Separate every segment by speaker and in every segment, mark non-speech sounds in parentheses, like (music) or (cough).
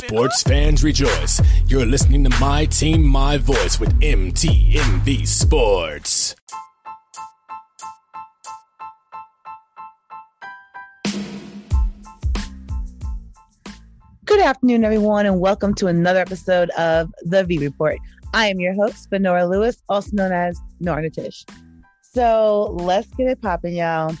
Speaker 1: Sports fans rejoice. You're listening to My Team, My Voice with MTMV Sports.
Speaker 2: Good afternoon, everyone, and welcome to another episode of The V Report. I am your host, Benora Lewis, also known as Nora Tish. So let's get it popping, y'all.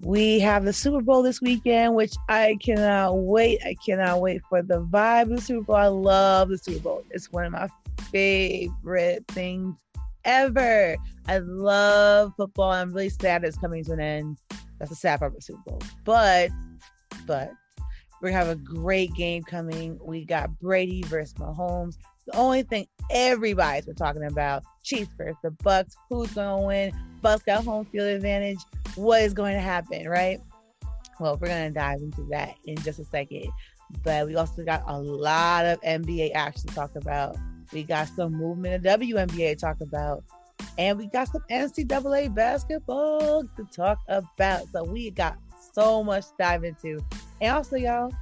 Speaker 2: We have the Super Bowl this weekend, which I cannot wait. I cannot wait for the vibe of the Super Bowl. I love the Super Bowl. It's one of my favorite things ever. I love football. I'm really sad it's coming to an end. That's the sad part of the Super Bowl. But, but we're have a great game coming. We got Brady versus Mahomes. The only thing everybody's been talking about: Chiefs versus the Bucs. Who's gonna win? Bucs got home field advantage what is going to happen, right? Well, we're going to dive into that in just a second. But we also got a lot of NBA action to talk about. We got some movement of WNBA to talk about. And we got some NCAA basketball to talk about. So we got so much to dive into. And also, y'all,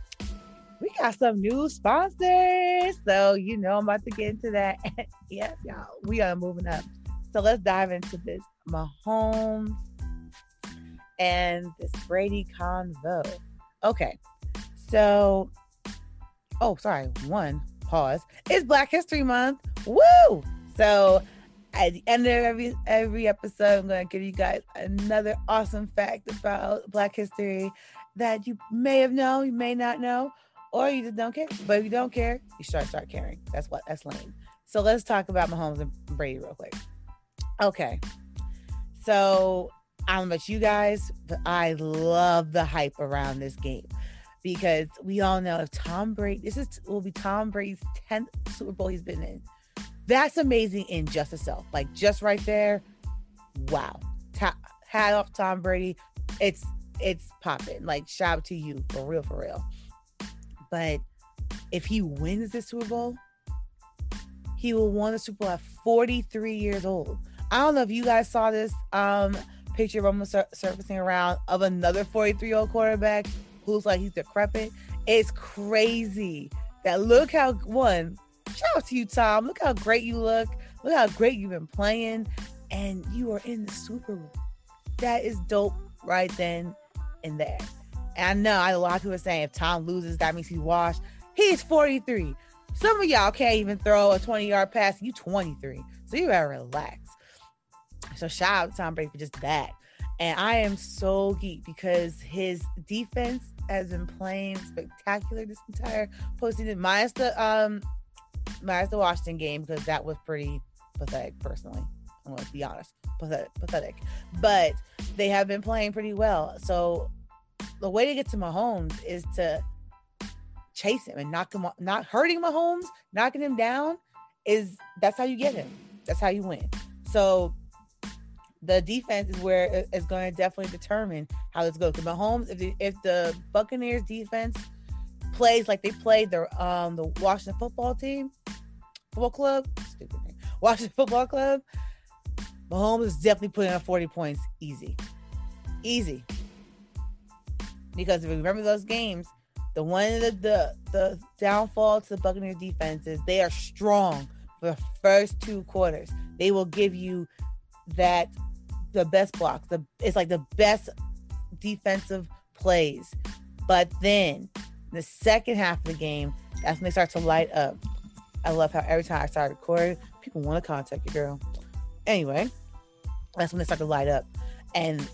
Speaker 2: we got some new sponsors. So, you know, I'm about to get into that. (laughs) yes, y'all, we are moving up. So let's dive into this. Mahomes and this Brady convo. Okay, so oh, sorry, one pause. It's Black History Month. Woo! So at the end of every every episode, I'm gonna give you guys another awesome fact about Black history that you may have known, you may not know, or you just don't care. But if you don't care, you start start caring. That's what that's lame. So let's talk about Mahomes and Brady real quick. Okay. So I don't know about you guys, but I love the hype around this game because we all know if Tom Brady, this is will be Tom Brady's 10th Super Bowl he's been in. That's amazing in just itself. Like just right there, wow. Hat off Tom Brady. It's it's popping. Like shout out to you for real, for real. But if he wins the Super Bowl, he will win the Super Bowl at 43 years old. I don't know if you guys saw this. Um, picture of almost sur- surfacing around of another 43 year old quarterback who's like he's decrepit. It's crazy that look how one shout out to you, Tom. Look how great you look. Look how great you've been playing, and you are in the Super Bowl. That is dope right then and there. And I know a lot of people are saying if Tom loses, that means he's washed. He's 43. Some of y'all can't even throw a 20 yard pass. You 23. So you gotta relax. So shout out to Tom Brady for just that. And I am so geek because his defense has been playing spectacular this entire postseason, minus the um minus the Washington game because that was pretty pathetic. Personally, I'm to be honest, pathetic, pathetic. But they have been playing pretty well. So the way to get to Mahomes is to chase him and knock him, not hurting Mahomes, knocking him down. Is that's how you get him. That's how you win. So the defense is where it's going to definitely determine how this goes. Mahomes, if the, if the Buccaneers defense plays like they played the um the Washington football team, football club, stupid name, (laughs) Washington football club, Mahomes is definitely putting on 40 points easy. Easy. Because if you remember those games, the one of the, the the downfall to the Buccaneers defense is they are strong for the first two quarters. They will give you that the best blocks. The it's like the best defensive plays. But then the second half of the game, that's when they start to light up. I love how every time I start recording, people want to contact you, girl. Anyway, that's when they start to light up and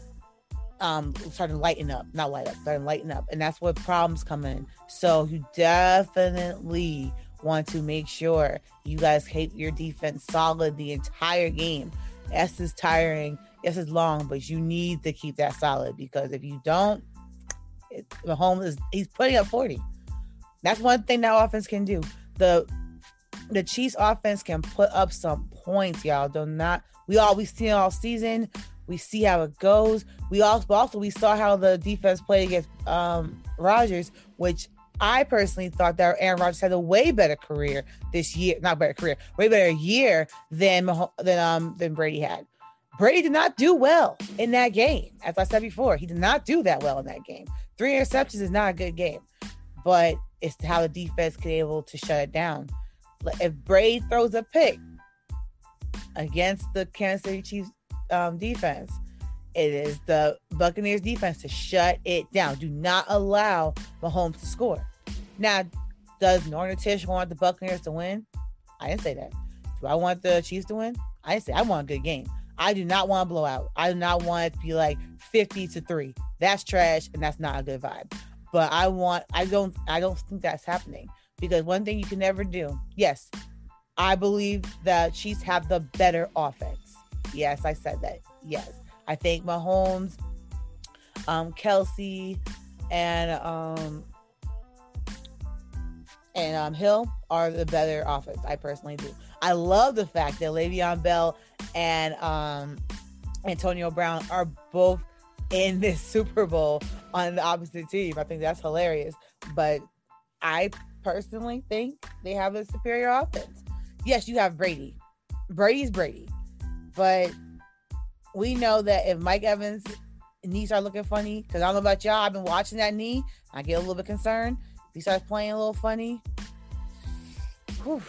Speaker 2: um starting to lighten up, not light up, starting to lighten up. And that's where problems come in. So you definitely want to make sure you guys keep your defense solid the entire game. Yes, is tiring yes, it's long, but you need to keep that solid because if you don't, it, Mahomes is he's putting up 40. That's one thing that offense can do. The the Chiefs offense can put up some points, y'all. Do not we always see all season. We see how it goes. We also also we saw how the defense played against um Rodgers, which I personally thought that Aaron Rodgers had a way better career this year, not better career, way better year than than um than Brady had. Brady did not do well in that game. As I said before, he did not do that well in that game. Three interceptions is not a good game. But It's how the defense be able to shut it down. If Brady throws a pick against the Kansas City Chiefs um, defense, it is the Buccaneers defense to shut it down. Do not allow Mahomes to score. Now, does Norton Tish want the Buccaneers to win? I didn't say that. Do I want the Chiefs to win? I didn't say I want a good game. I do not want a blowout. I do not want it to be like 50 to 3. That's trash and that's not a good vibe. But I want I don't I don't think that's happening because one thing you can never do. Yes, I believe that Chiefs have the better offense. Yes, I said that. Yes. I think Mahomes, um, Kelce, and um, and um, Hill are the better offense. I personally do. I love the fact that Le'Veon Bell and um, Antonio Brown are both in this (laughs) Super Bowl on the opposite team. I think that's hilarious. But I personally think they have a superior offense. Yes, you have Brady. Brady's Brady. But we know that if Mike Evans knees are looking funny, because I don't know about y'all, I've been watching that knee. I get a little bit concerned. If he starts playing a little funny, whew,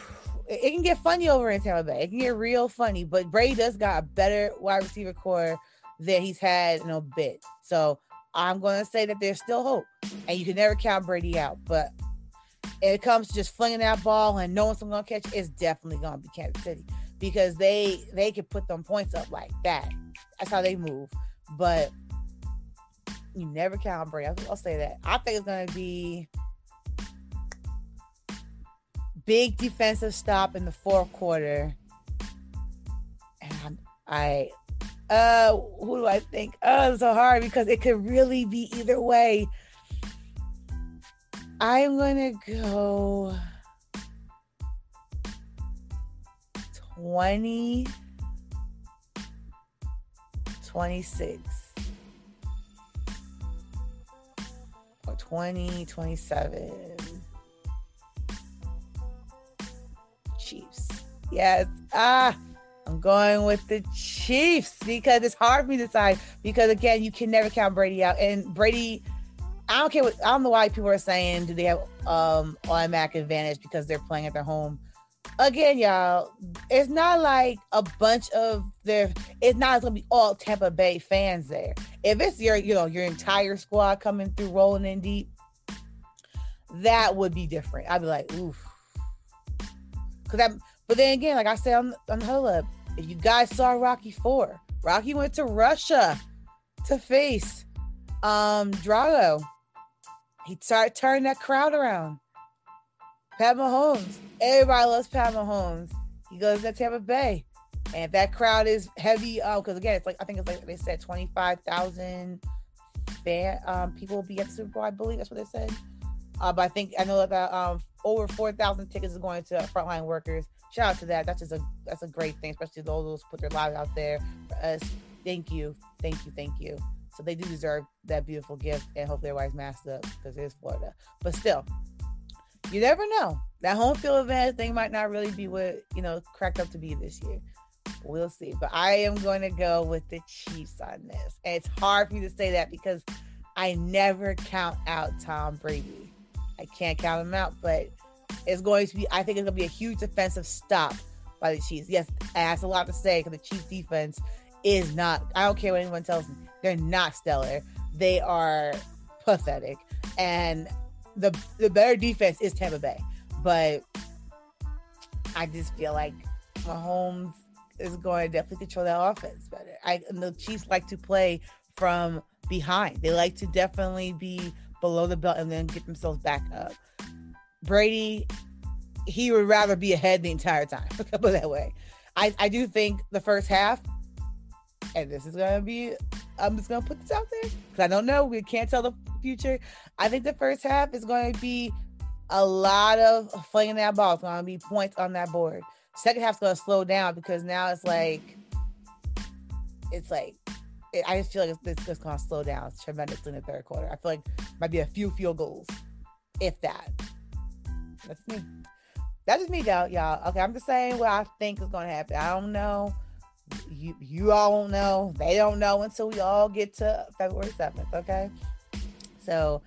Speaker 2: it, can get funny over in Tampa Bay. It can get real funny. But Brady does got a better wide receiver corps than he's had in a bit. So I'm going to say that there's still hope, and you can never count Brady out. But it comes to just flinging that ball and knowing someone's going to catch, it's definitely going to be Kansas City because they they can put them points up like that. That's how they move. But you never count Brady. I'll, say that. I think it's to be big defensive stop in the fourth quarter. And I, uh, who do I think? Oh, it's so hard because it could really be either way. I'm gonna go 20 26 or 20 27 Chiefs. Yes. Ah, I'm going with the Chiefs because it's hard for me to decide because again, you can never count Brady out. And Brady, I don't care what I don't know why people are saying do they have um automatic advantage because they're playing at their home again, y'all, it's not like a bunch of their. It's not gonna be all Tampa Bay fans there. If it's your, you know, your entire squad coming through, rolling in deep, that would be different. I'd be like, oof, because I'm. But then again, like I said on on Hold Up, if you guys saw Rocky Four, Rocky went to Russia to face um Drago. He started turning that crowd around. Pat Mahomes. Everybody loves Pat Mahomes. He goes to Tampa Bay. And that crowd is heavy, uh, because again, it's like I think it's like they said twenty five thousand fan um people will be at the Super Bowl. I believe that's what they said. Uh, but I think I know that um over four thousand tickets is going to frontline workers. Shout out to that. That's just a that's a great thing, especially those who put their lives out there for us. Thank you, thank you, thank you. So they do deserve that beautiful gift, and hopefully everybody's masked up because it is Florida. But still, you never know. That home field advantage thing might not really be what you know cracked up to be this year. We'll see. But I am going to go with the Chiefs on this. And it's hard for me to say that because I never count out Tom Brady. I can't count him out, but it's going to be, I think it's going to be a huge defensive stop by the Chiefs. Yes, that's a lot to say because the Chiefs defense is not, I don't care what anyone tells me, they're not stellar. They are pathetic. And the the better defense is Tampa Bay, but I just feel like Mahomes is going to definitely control that offense better. I the Chiefs like to play from behind. They like to definitely be below the belt and then get themselves back up. Brady, he would rather be ahead the entire time. (laughs) Put that way. I, I do think the first half, and this is gonna be I'm just gonna put this out there because I don't know. We can't tell the future. I think the first half is going to be a lot of flinging that ball. It's going to be points on that board. Second half's going to slow down because now it's like, it's like, it, I just feel like it's, it's going to slow down tremendously in the third quarter. I feel like might be a few field goals, if that. That's me. That's just me, y'all. Y'all. Okay, I'm just saying what I think is going to happen. I don't know. You you all won't know. They don't know until we all get to February 7th. Okay. So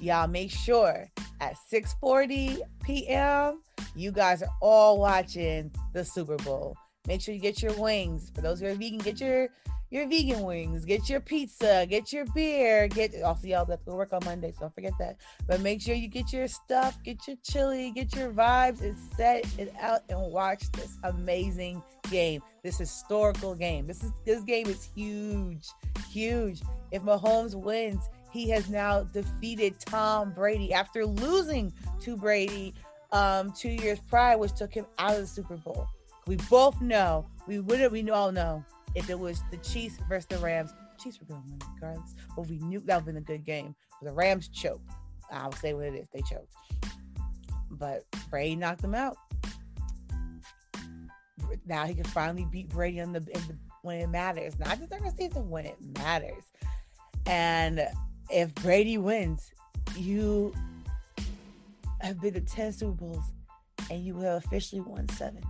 Speaker 2: y'all make sure at 6:40 p.m. You guys are all watching the Super Bowl. Make sure you get your wings. For those who are vegan, get your your vegan wings, get your pizza, get your beer, get also y'all have to go work on Monday, so don't forget that. But make sure you get your stuff, get your chili, get your vibes, and set it out and watch this amazing game, this historical game. This is this game is huge, huge. If Mahomes wins, he has now defeated Tom Brady after losing to Brady um, two years prior, which took him out of the Super Bowl. We both know, we would we all know if it was the Chiefs versus the Rams, Chiefs were going to win regardless. But we knew that would have been a good game. The Rams choked. I'll say what it is. They choked. But Brady knocked them out. Now he can finally beat Brady in the, in the when it matters, not the season when it matters. And if Brady wins, you have been to 10 Super Bowls and you have officially won seven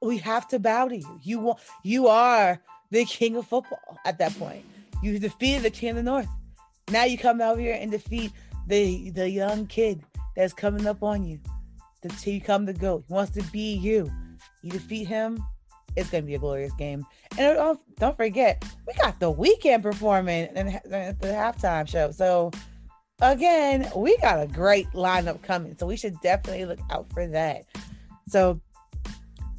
Speaker 2: we have to bow to you. You want you are the king of football at that point. You defeated the king of the north. Now you come out here and defeat the the young kid that's coming up on you. The you come to go. He wants to be you. You defeat him. It's gonna be a glorious game. And don't, don't forget, we got the Weeknd performing at the halftime show. So again, we got a great lineup coming. So we should definitely look out for that. So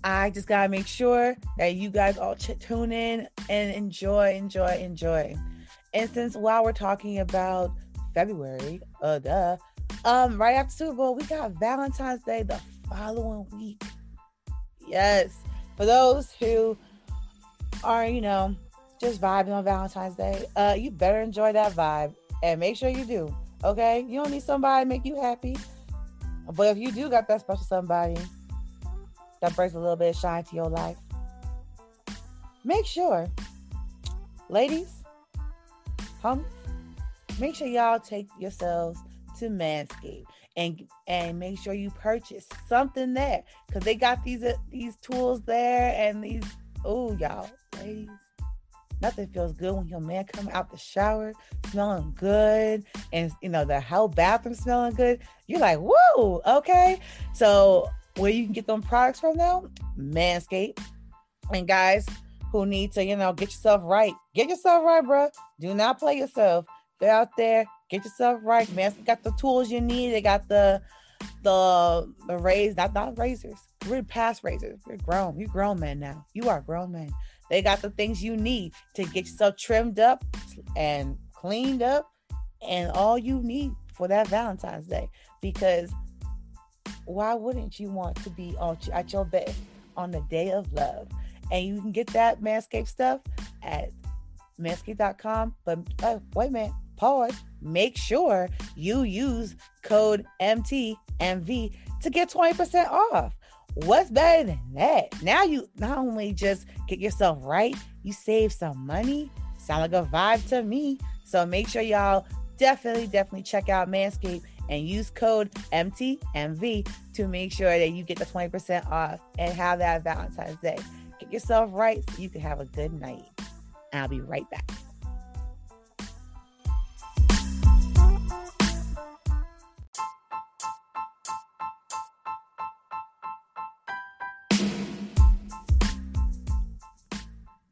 Speaker 2: I just gotta make sure that you guys all ch- tune in and enjoy, enjoy, enjoy. And since while we're talking about February, uh, duh, um, right after Super Bowl, we got Valentine's Day the following week. Yes, for those who are, you know, just vibing on Valentine's Day, uh, you better enjoy that vibe and make sure you do. Okay, you don't need somebody to make you happy, but if you do got that special somebody that brings a little bit of shine to your life. Make sure, ladies, hum, make sure y'all take yourselves to Manscaped and and make sure you purchase something there. Because they got these uh, these tools there and these oh y'all ladies nothing feels good when your man come out the shower smelling good and you know the whole bathroom smelling good. You're like whoa okay. So where you can get them products from now? Manscaped. And guys who need to, you know, get yourself right, get yourself right, bro. Do not play yourself. They're out there. Get yourself right. Manscaped got the tools you need. They got the the the raise, not not razors. We're past razors. You're grown. You're grown men now. You are grown men. They got the things you need to get yourself trimmed up and cleaned up and all you need for that Valentine's Day. Because why wouldn't you want to be on at your best on the day of love? And you can get that Manscaped stuff at manscaped.com. But uh, wait a minute, pause. Make sure you use code MTMV to get 20% off. What's better than that? Now you not only just get yourself right, you save some money. Sound like a vibe to me. So make sure y'all definitely, definitely check out Manscaped and use code MTMV to make sure that you get the 20% off and have that Valentine's Day. Get yourself right so you can have a good night. I'll be right back.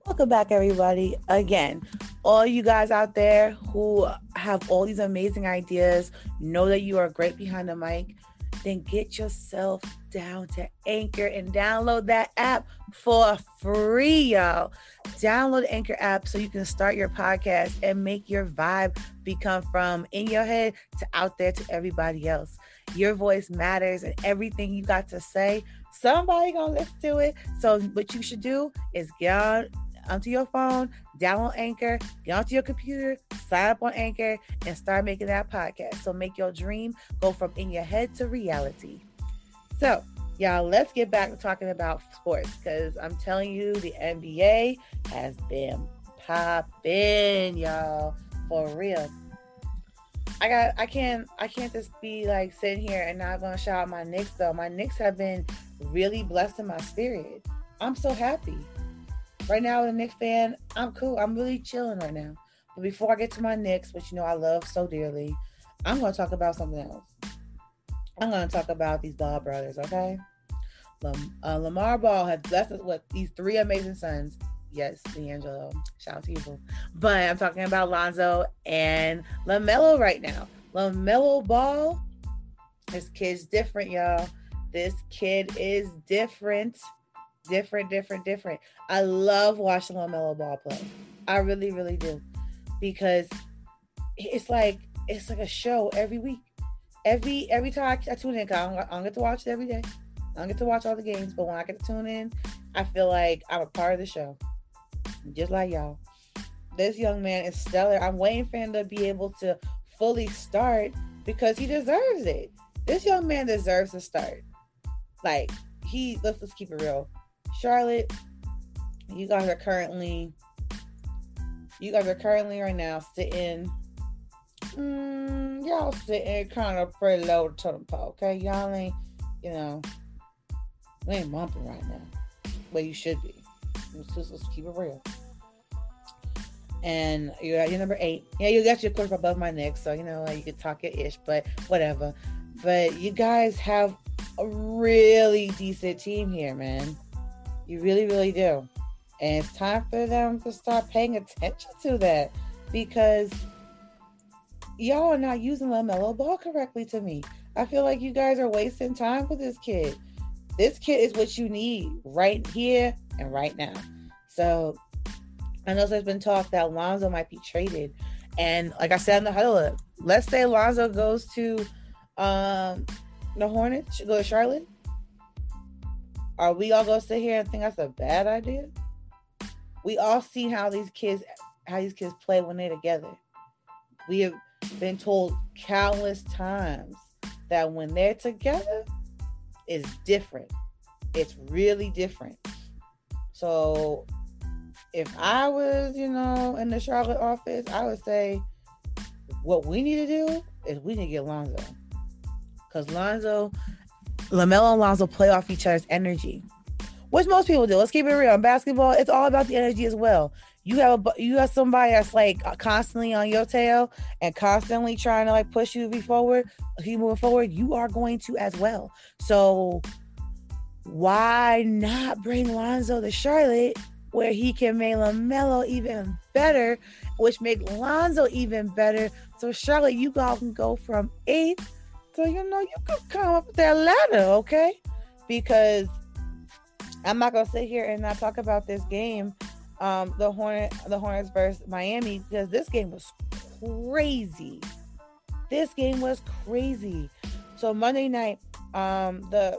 Speaker 2: Welcome back, everybody. Again, all you guys out there who have all these amazing ideas, know that you are great behind the mic, then get yourself down to Anchor and download that app for free, y'all. Download Anchor app so you can start your podcast and make your vibe become from in your head to out there to everybody else. Your voice matters and everything you got to say, somebody gonna listen to it. So what you should do is get on onto your phone, download Anchor, get onto your computer, sign up on Anchor, and start making that podcast. So make your dream go from in your head to reality. So, y'all, let's get back to talking about sports because I'm telling you, the NBA has been popping, y'all, for real. I got I can't I can't just be like sitting here and not gonna shout out my Knicks though. My Knicks have been really blessed in my spirit. I'm so happy. Right now, a Knicks fan, I'm cool. I'm really chilling right now. But before I get to my Knicks, which you know I love so dearly, I'm going to talk about something else. I'm going to talk about these Ball brothers, okay? Lam- uh, Lamar Ball has blessed us with these three amazing sons. Yes, D'Angelo. Shout out to you. But I'm talking about Lonzo and LaMelo right now. LaMelo Ball, this kid's different, y'all. This kid is different. Different, different, different. I love watching LaMelo Ball play. I really, really do. Because it's like it's like a show every week. Every every time I, I tune in, I don't, I don't get to watch it every day. I don't get to watch all the games, but when I get to tune in, I feel like I'm a part of the show. Just like y'all. This young man is stellar. I'm waiting for him to be able to fully start because he deserves it. This young man deserves to start. Like he let's just keep it real. Charlotte, you guys are currently you guys are currently right now sitting mm, y'all sitting kind of pretty low to totem pole, okay? Y'all ain't, you know, we ain't bumping right now. But you should be. Let's, just, let's keep it real. And you're at your number eight. Yeah, you got your course above my neck, so you know you can talk it ish, but whatever. But you guys have a really decent team here, man. You really, really do. And it's time for them to start paying attention to that because y'all are not using LaMelo Ball correctly to me. I feel like you guys are wasting time with this kid. This kid is what you need right here and right now. So I know there's been talk that Lonzo might be traded. And like I said in the huddle, let's say Lonzo goes to um, the Hornets, go to Charlotte. Are we all gonna sit here and think that's a bad idea? We all see how these kids how these kids play when they're together. We have been told countless times that when they're together, it's different. It's really different. So if I was, you know, in the Charlotte office, I would say what we need to do is we need to get Lonzo. Because Lonzo, LaMelo and Lonzo play off each other's energy, which most people do. Let's keep it real. In basketball, it's all about the energy as well you have a you have somebody that's like constantly on your tail and constantly trying to like push you to be forward, keep moving forward, you are going to as well. So why not bring Lonzo to Charlotte where he can make LaMelo even better, which make Lonzo even better. So Charlotte, you all can go from eighth so you know you could come up that ladder, okay? Because I'm not gonna sit here and not talk about this game um, the Hornet, the Hornets versus Miami because this game was crazy. This game was crazy. So Monday night, um, the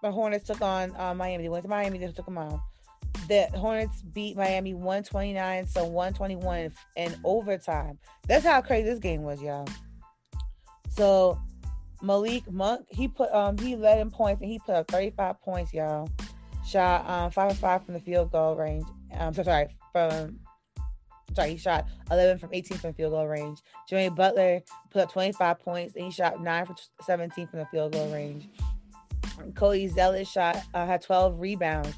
Speaker 2: the Hornets took on uh, Miami. They went to Miami. They took them on. The Hornets beat Miami 129, so 121 in overtime. That's how crazy this game was, y'all. So Malik Monk, he put um he led in points and he put up 35 points, y'all. Shot um five and five from the field goal range um, so sorry, from sorry, he shot 11 from 18 from field goal range. Jimmy Butler put up 25 points and he shot 9 for 17 from the field goal range. Cody Zeller shot uh, had 12 rebounds.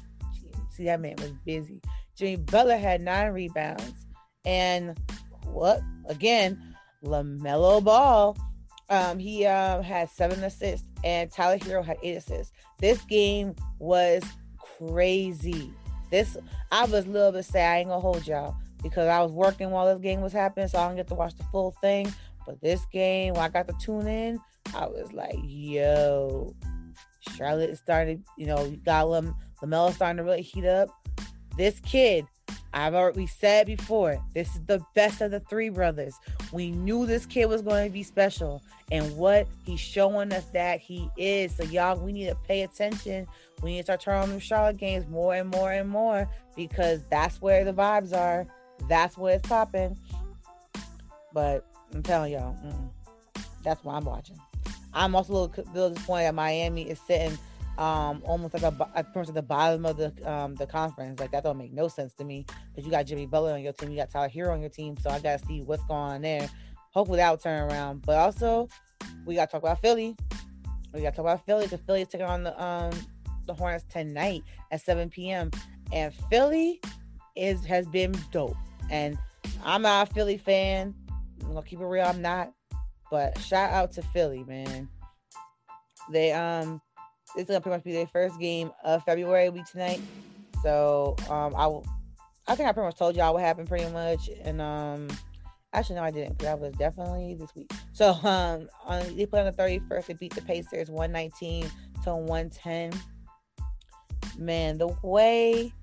Speaker 2: See, that man was busy. Jimmy Butler had nine rebounds. And what again, LaMelo Ball, um, he uh, had seven assists, and Tyler Herro had eight assists. This game was crazy. This I was a little bit sad. I ain't gonna hold y'all because I was working while this game was happening, so I don't get to watch the full thing. But this game, when I got to tune in, I was like, yo, Charlotte started, you know, got Lam- LaMelo starting to really heat up. This kid, I've already said before, this is the best of the three brothers. We knew this kid was going to be special, and what he's showing us that he is. So y'all, we need to pay attention we need to start turning on the Charlotte games more and more and more because that's where the vibes are. That's where it's popping. But I'm telling y'all, that's why I'm watching. I'm also a little, little disappointed that Miami is sitting um, almost like a, at the bottom of the um, the conference. Like that don't make no sense to me. Because you got Jimmy Butler on your team, you got Tyler Herro on your team, so I gotta see what's going on there. Hopefully that will turn around. But also, we gotta talk about Philly. We gotta talk about Philly because Philly is taking on the um the Hornets tonight at 7 p.m. And Philly is has been dope. And I'm not a Philly fan. I'm gonna keep it real. I'm not. But shout out to Philly, man. They um it's gonna pretty much be their first game of February week tonight. So um I will I think I pretty much told y'all what happened pretty much. And um actually no I didn't that was definitely this week. So um on they played on the 31st, they beat the Pacers 119 to 110. Man, the way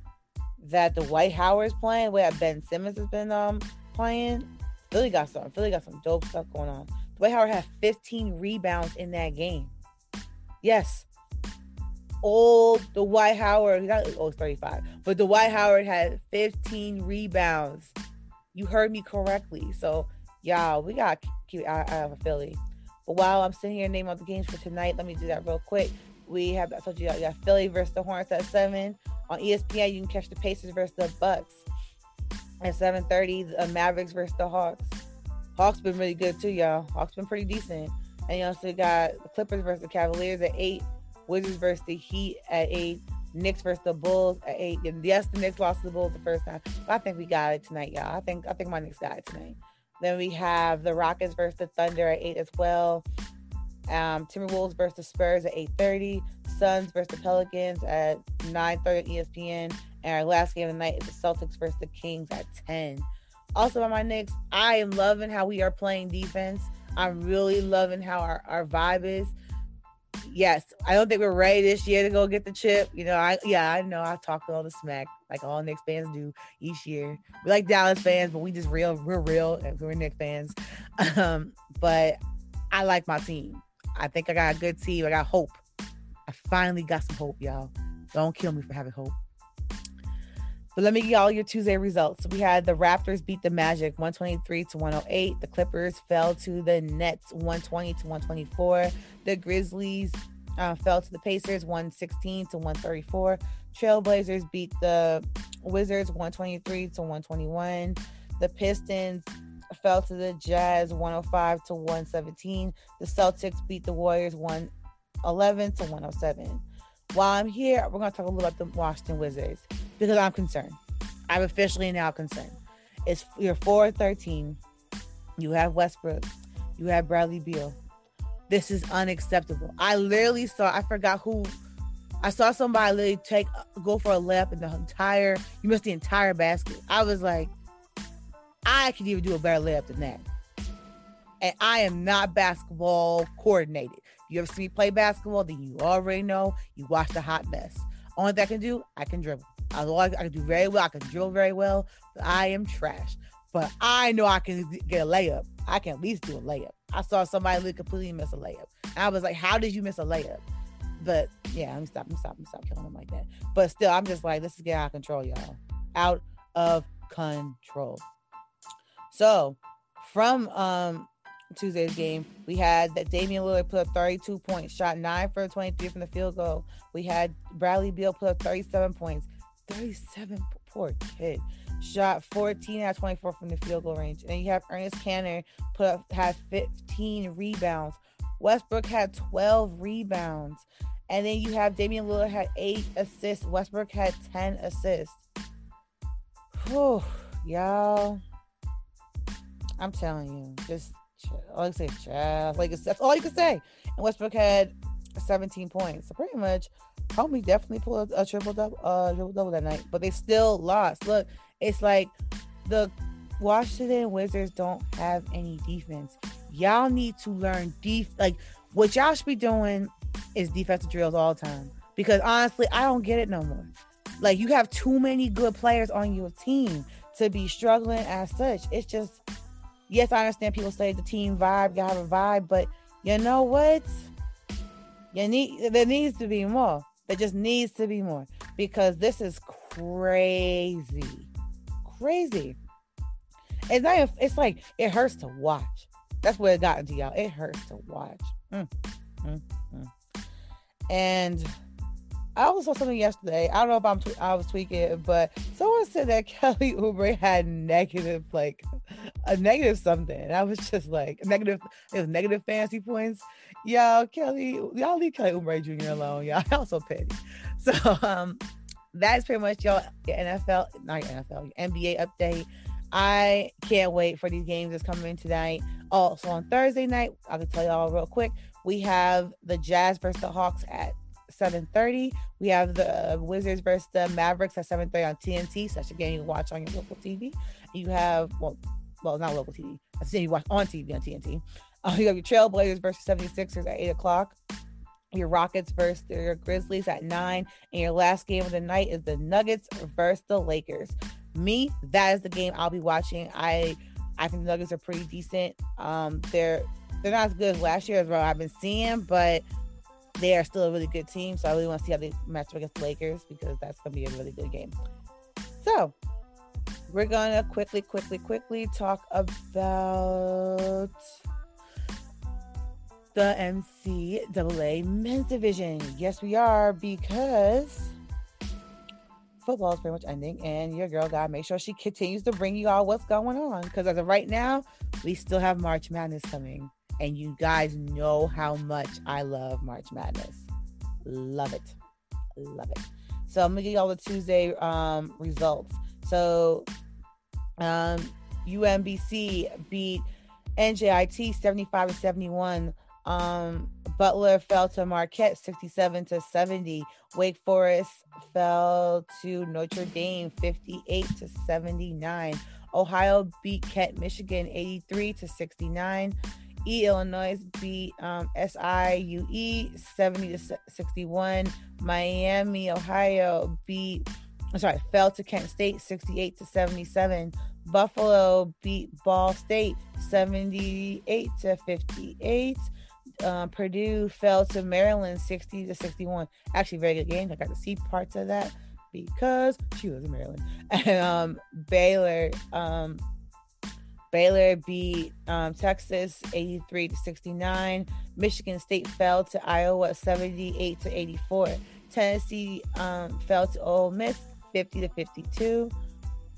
Speaker 2: that the Dwight Howard's playing, where Ben Simmons has been um playing, Philly got something. Philly got some dope stuff going on. Dwight Howard had 15 rebounds in that game. Yes. Old the Dwight Howard, got oh 35, but the Dwight Howard had 15 rebounds. You heard me correctly. So y'all, we got keep eye out of Philly. But while I'm sitting here naming all the games for tonight, let me do that real quick. We have I told you you got Philly versus the Hornets at seven. On ESPN, you can catch the Pacers versus the Bucks at 7:30. The Mavericks versus the Hawks. Hawks been really good too, y'all. Hawks been pretty decent. And you also got the Clippers versus the Cavaliers at eight. Wizards versus the Heat at eight. Knicks versus the Bulls at eight. And yes, the Knicks lost to the Bulls the first time, but I think we got it tonight, y'all. I think I think my Knicks got it tonight. Then we have the Rockets versus the Thunder at eight as well. Um, Timberwolves versus the Spurs at 8:30. Suns versus the Pelicans at 9:30 ESPN. And our last game of the night is the Celtics versus the Kings at 10. Also, by my Knicks, I am loving how we are playing defense. I'm really loving how our, our vibe is. Yes, I don't think we're ready this year to go get the chip. You know, I yeah, I know I talk all the smack like all Knicks fans do each year. We like Dallas fans, but we just real, we're real, we're Knicks fans. (laughs) Um, but I like my team. I think I got a good team. I got hope. I finally got some hope, y'all. Don't kill me for having hope. But let me give y'all your Tuesday results. We had the Raptors beat the Magic 123 to 108. The Clippers fell to the Nets 120 to 124. The Grizzlies uh, fell to the Pacers 116 to 134. Trailblazers beat the Wizards 123 to 121. The Pistons fell to the Jazz 105 to 117. The Celtics beat the Warriors 111 to 107. While I'm here, we're going to talk a little about the Washington Wizards because I'm concerned. I'm officially now concerned. It's you're four thirteen. You have Westbrook. You have Bradley Beal. This is unacceptable. I literally saw, I forgot who I saw somebody literally take go for a layup in the entire you missed the entire basket. I was like, I could even do a better layup than that. And I am not basketball coordinated. You ever see me play basketball, then you already know you watch the hot mess. Only thing I can do, I can dribble. I, I can do very well. I can drill very well, I am trash. But I know I can get a layup. I can at least do a layup. I saw somebody completely miss a layup. I was like, how did you miss a layup? But yeah, I'm stopping, let me stop, let me stop killing them like that. But still, I'm just like, this is getting out of control, y'all. Out of control. So from um Tuesday's game, we had that Damian Lillard put up 32 points, shot nine for 23 from the field goal. We had Bradley Beal put up 37 points, 37 poor kid, shot 14 out of 24 from the field goal range. And then you have Enes Kanter put up had 15 rebounds. Westbrook had 12 rebounds. And then you have Damian Lillard had eight assists. Westbrook had 10 assists. Whew, y'all. I'm telling you, just all I say, child. Like that's all you can say. And Westbrook had 17 points. So pretty much, homie definitely pulled a, a triple double, uh, triple double that night. But they still lost. Look, it's like the Washington Wizards don't have any defense. Y'all need to learn def. Like what y'all should be doing is defensive drills all the time. Because honestly, I don't get it no more. Like you have too many good players on your team to be struggling as such. It's just yes, I understand people say the team vibe, you have a vibe, but you know what? You need there needs to be more. There just needs to be more because this is crazy, crazy. It's not. It's like it hurts to watch. That's what it got into y'all. It hurts to watch. Mm, mm, mm. And I also saw something yesterday. I don't know if I'm I was tweaking, but someone said that (laughs) Kelly Oubre had negative, like a negative something. I was just like negative. It was negative fantasy points. Y'all, Kelly, y'all leave Kelly Oubre Jr. alone. Y'all, (laughs) y'all so petty. So um, that's pretty much y'all NFL, not NFL, NBA update. I can't wait for these games that's coming tonight. Also on Thursday night, I can tell y'all real quick, we have the Jazz versus the Hawks at 7:30. We have the Wizards versus the Mavericks at 7:30 on TNT. Such a game you watch on your local TV. You have well, well, not local TV. I say you watch on TV on TNT. Uh, you have your Trailblazers versus 76ers at 8 o'clock. Your Rockets versus your Grizzlies at 9. And your last game of the night is the Nuggets versus the Lakers. Me, that is the game I'll be watching. I I think the Nuggets are pretty decent. Um, they're they're not as good as last year as well I've been seeing, but they are still a really good team. So I really want to see how they match up against the Lakers because that's going to be a really good game. So we're going to quickly, quickly, quickly talk about the NCAA men's division. Yes, we are because football is pretty much ending, and your girl got to make sure she continues to bring you all what's going on. Because as of right now, we still have March Madness coming and you guys know how much I love March Madness. Love it. Love it. So I'm gonna give y'all the Tuesday um, results. So um, UMBC beat NJIT 75 to 71. Um, Butler fell to Marquette 67 to 70. Wake Forest fell to Notre Dame 58 to 79. Ohio beat Kent, Michigan 83 to 69. E Illinois beat um, SIUE 70 to 61. Miami, Ohio beat, I'm sorry, fell to Kent State 68 to 77. Buffalo beat Ball State 78 to 58. Uh, Purdue fell to Maryland 60 to 61. Actually, very good game. I got to see parts of that because she was in Maryland. (laughs) And um, Baylor um, Baylor beat um, Texas 83 to 69. Michigan State fell to Iowa 78 to 84. Tennessee um, fell to Ole Miss 50 to 52.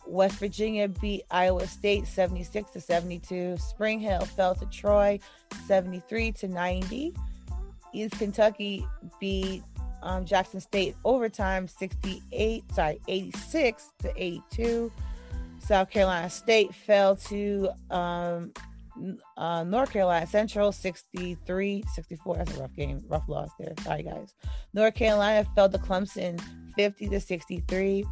Speaker 2: West Virginia beat Iowa State 76 to 72. Spring Hill fell to Troy 73 to 90. East Kentucky beat um, Jackson State overtime 68, sorry, 86 to 82. South Carolina State fell to um, uh, North Carolina Central 63 64. That's a rough game, rough loss there. Sorry, guys. North Carolina fell to Clemson 50 to 63.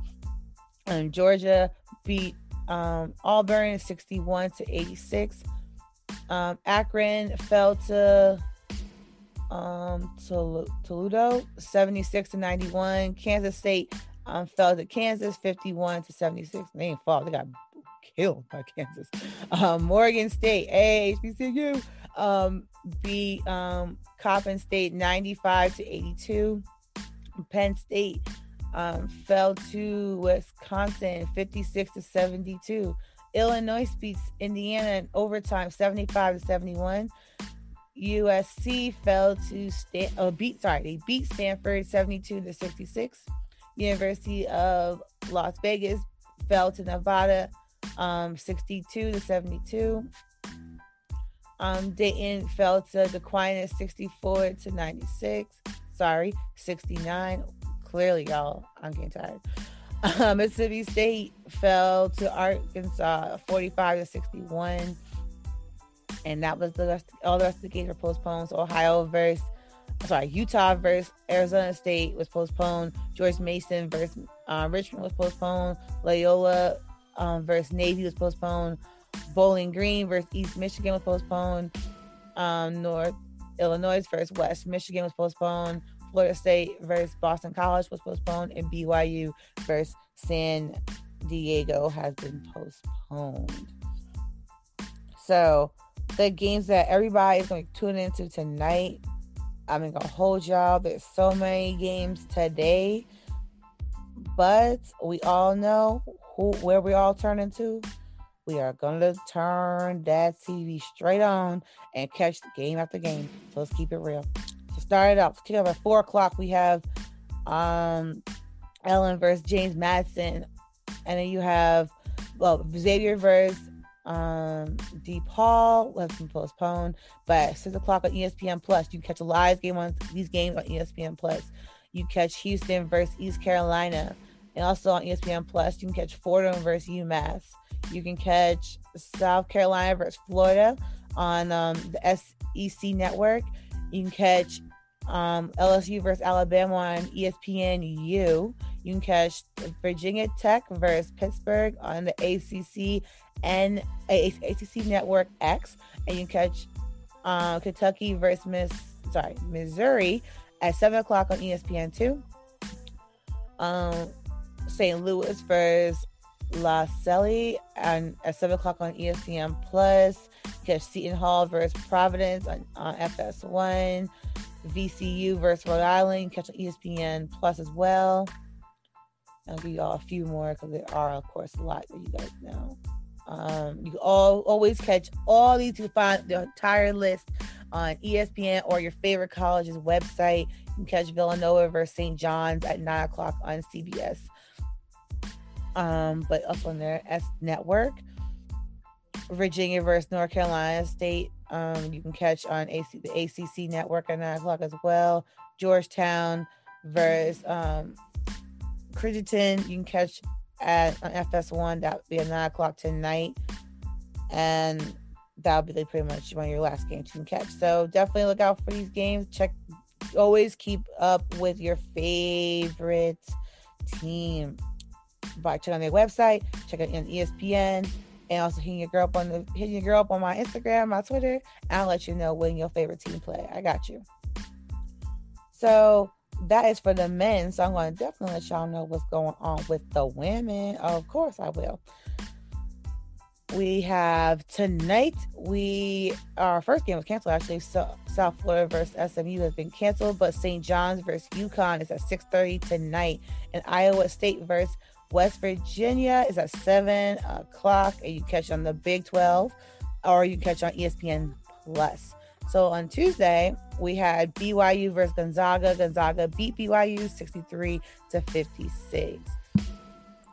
Speaker 2: And Georgia beat um, Auburn 61 to 86. Um, Akron fell to um, Toledo 76 to 91. Kansas State um, fell to Kansas 51 to 76. They ain't fall. They got killed by Kansas. Um, Morgan State, HBCU, um, beat um, Coppin State 95 to 82. Penn State um, fell to Wisconsin 56 to 72. Illinois beats Indiana in overtime 75 to 71. USC fell to Stan- oh, beat sorry, they beat Stanford 72 to 66. University of Las Vegas fell to Nevada um, 62 to 72. Um, Dayton fell to Aquinas 64 to 96. Sorry, 69. Clearly, y'all, I'm getting tired. Uh, Mississippi State fell to Arkansas 45 to 61. And that was the rest, all the rest of the games were postponed. So Ohio versus sorry, Utah versus Arizona State was postponed. George Mason versus uh, Richmond was postponed. Loyola um, versus Navy was postponed. Bowling Green versus East Michigan was postponed. Um, North Illinois versus West Michigan was postponed. Florida State versus Boston College was postponed, and BYU versus San Diego has been postponed. So the games that everybody is going to tune into tonight I'm gonna hold y'all. There's so many games today, but we all know who where we all turn into. We are gonna turn that TV straight on and catch game after game. So let's keep it real. To start it off, kick off at four o'clock. We have um Elon versus James Madison, and then you have well Xavier versus um, DePaul has been postponed, but six o'clock on ESPN Plus. You can catch a live game on these games on ESPN Plus. You catch Houston versus East Carolina, and also on ESPN Plus, you can catch Fordham versus UMass. You can catch South Carolina versus Florida on um, the SEC network. You can catch um, LSU versus Alabama on ESPN U. You can catch Virginia Tech versus Pittsburgh on the ACC and ACC Network X, and you can catch uh, Kentucky versus Miss sorry Missouri at seven o'clock on ESPN two. Um, St. Louis versus La Salle and at seven o'clock on ESPN Plus. Catch Seton Hall versus Providence on, on FS1. VCU versus Rhode Island. Catch on ESPN Plus as well. I'll give you all a few more because there are, of course, a lot that you guys know. Um, you all always catch all these. You find the entire list on ESPN or your favorite college's website. You can catch Villanova versus St. John's at nine o'clock on CBS. Um, but also on their S network. Virginia versus North Carolina State. Um, you can catch on AC, the ACC network at nine o'clock as well. Georgetown versus Creighton. You can catch at on FS1. That will be at nine o'clock tonight, and that'll be like pretty much one of your last games you can catch. So definitely look out for these games. Check. Always keep up with your favorite team by checking on their website. Check out on ESPN and also hitting your girl up on the hitting your girl up on my Instagram, my Twitter, I'll let you know when your favorite team play. I got you. So that is for the men. So I'm going to definitely let y'all know what's going on with the women. Of course, I will. We have tonight. We our first game was canceled. Actually, so, South Florida versus SMU has been canceled, but St. John's versus UConn is at 6:30 tonight, and Iowa State versus West Virginia is at 7 o'clock, and you catch on the Big 12 or you catch on ESPN Plus. So on Tuesday, we had BYU versus Gonzaga. Gonzaga beat BYU 63 to 56.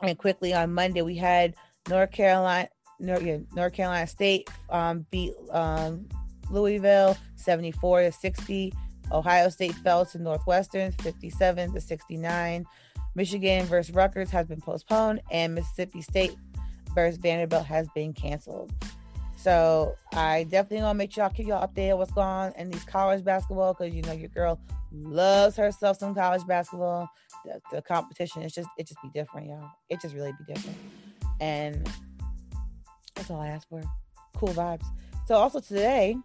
Speaker 2: And quickly on Monday, we had North Carolina, North, North Carolina State um, beat um, Louisville 74 to 60. Ohio State fell to Northwestern 57 to 69. Michigan versus Rutgers has been postponed, and Mississippi State versus Vanderbilt has been canceled. So I definitely want to make sure I keep y'all updated on what's going on in these college basketball because you know your girl loves herself some college basketball. The, the competition is just it just be different, y'all. It just really be different, and that's all I ask for. Cool vibes. So also today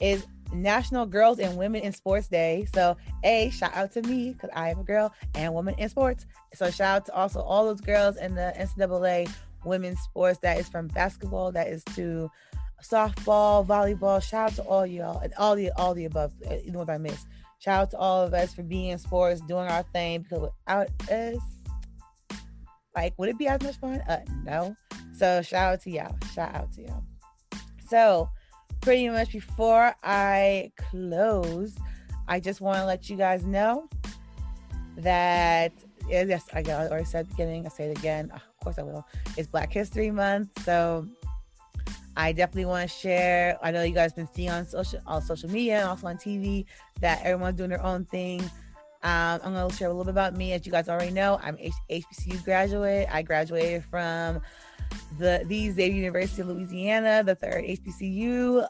Speaker 2: is National Girls and Women in Sports Day. So, a shout out to me because I am a girl and woman in sports. So, shout out to also all those girls in the NCAA women's sports. That is from basketball. That is to softball, volleyball. Shout out to all y'all and all the all the above. Uh, you know what I missed. Shout out to all of us for being in sports, doing our thing. Because without us, like, would it be as much fun? Uh, no. So, shout out to y'all. Shout out to y'all. So pretty much before I close, I just want to let you guys know that yes, I already said at the beginning. I say it again. Course, I will. It's Black History Month, so I definitely want to share. I know you guys been seeing on social on social media and also on TV that everyone's doing their own thing. Um, I'm going to share a little bit about me. As you guys already know, I'm H- HBCU graduate. I graduated from the the Xavier University of Louisiana, the third HBCU,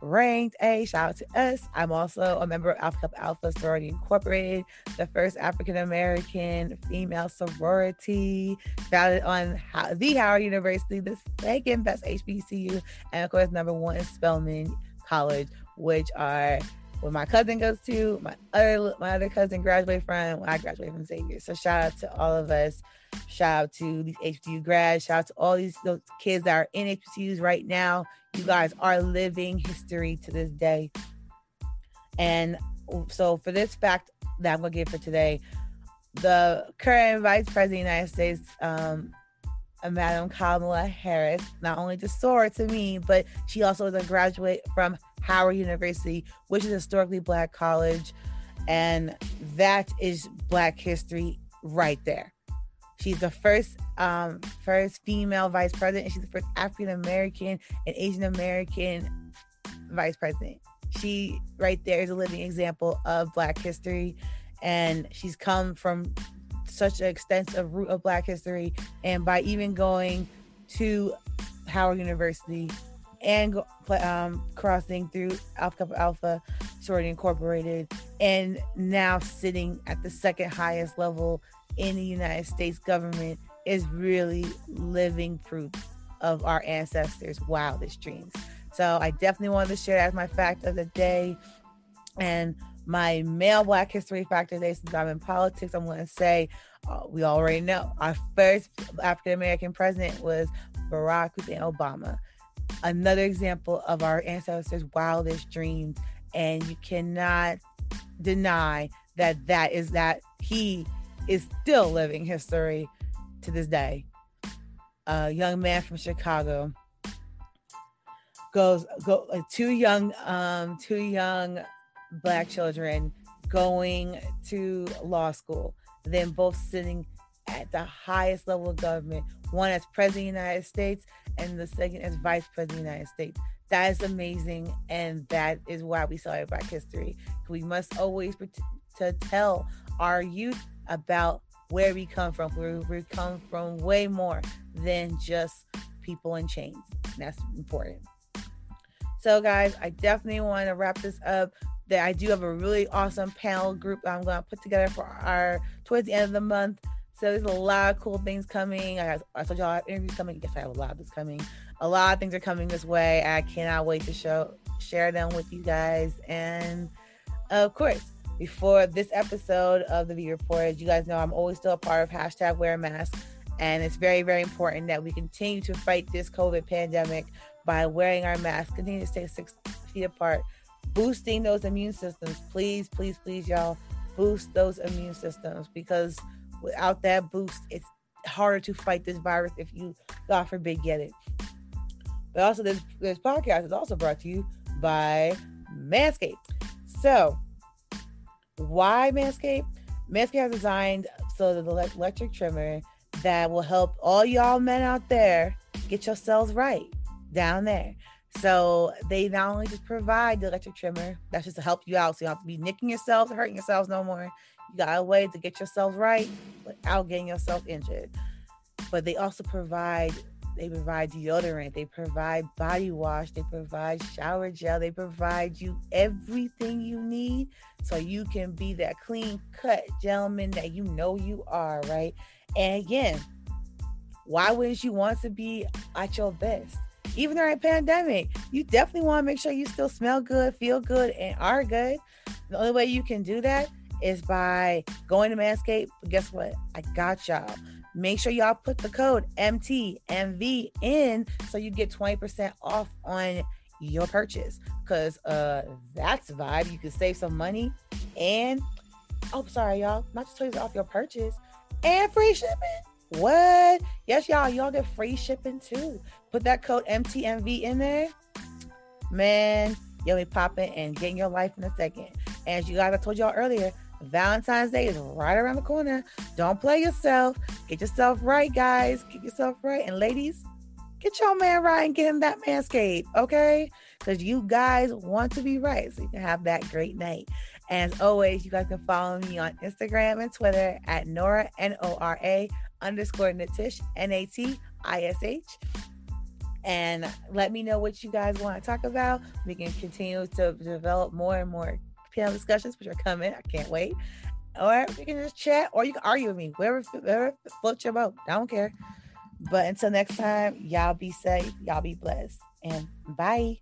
Speaker 2: ranked A. Shout out to us. I'm also a member of Alpha Kappa Alpha Sorority Incorporated, the first African American female sorority founded on the Howard University, the second best HBCU, and of course number one is Spelman College, which are where my cousin goes to, my other my other cousin graduated from, when I graduated from Xavier. So shout out to all of us Shout out to these HBCU grads. Shout out to all these those kids that are in HBCUs right now. You guys are living history to this day. And so for this fact that I'm gonna give for today, the current Vice President of the United States, um, Madam Kamala Harris, not only just soar to me, but she also is a graduate from Howard University, which is a historically black college. And that is black history right there. She's the first um, first female vice president. She's the first African American and Asian American vice president. She right there is a living example of Black history, and she's come from such an extensive root of Black history. And by even going to Howard University and um, crossing through Alpha Kappa Alpha Sorority Incorporated, and now sitting at the second highest level in the United States government is really living proof of our ancestors' wildest dreams. So I definitely wanted to share that as my fact of the day. And my male Black History fact today, since I'm in politics, I'm going to say uh, we already know our first African American president was Barack Hussein Obama. Another example of our ancestors' wildest dreams, and you cannot deny that that is that he is still living history to this day. A young man from Chicago goes go uh, two young um two young black children going to law school, then both sitting at the highest level of government, one as president of the United States and the second as vice president of the United States. That is amazing, and that is why we celebrate Black history. We must always to tell our youth about where we come from. We, we come from way more than just people in chains. That's important. So, guys, I definitely want to wrap this up. That I do have a really awesome panel group that I'm going to put together for our towards the end of the month. So there's a lot of cool things coming. I, I told y'all I have interviews coming. Guess I have a lot of this coming. A lot of things are coming this way. I cannot wait to show share them with you guys. And of course, before this episode of the V Report, you guys know I'm always still a part of hashtag wear a mask. And it's very, very important that we continue to fight this COVID pandemic by wearing our masks, continue to stay six feet apart, boosting those immune systems. Please, please, please, y'all, boost those immune systems because without that boost, it's harder to fight this virus if you, God forbid, get it. But also, this, this podcast is also brought to you by Manscaped. So, why Manscaped? Manscaped has designed so the electric trimmer that will help all y'all men out there get yourselves right down there. So they not only just provide the electric trimmer, that's just to help you out. So you don't have to be nicking yourselves or hurting yourselves no more. You got a way to get yourselves right without getting yourself injured. But they also provide they provide deodorant, they provide body wash, they provide shower gel, they provide you everything you need so you can be that clean cut gentleman that you know you are, right? And again, why wouldn't you want to be at your best? Even during a pandemic, you definitely want to make sure you still smell good, feel good, and are good. The only way you can do that is by going to Manscaped. But guess what? I got y'all. Make sure y'all put the code MTMV in so you get 20% off on your purchase. Cause uh that's vibe. You can save some money and oh sorry, y'all. Not just 20 off your purchase and free shipping. What? Yes, y'all. Y'all get free shipping too. Put that code MTMV in there. Man, you'll be popping and getting your life in a second. As you guys, I told y'all earlier, Valentine's Day is right around the corner. Don't play yourself. Get yourself right, guys. Get yourself right. And ladies, get your man right and get him that manscape, okay? Because you guys want to be right so you can have that great night. As always, you guys can follow me on Instagram and Twitter at Nora, N O R A underscore Natish, N A T I S H. And let me know what you guys want to talk about. We can continue to develop more and more panel discussions, which are coming. I can't wait. Or you can just chat, or you can argue with me, wherever, wherever floats your boat. I don't care. But until next time, y'all be safe, y'all be blessed, and bye.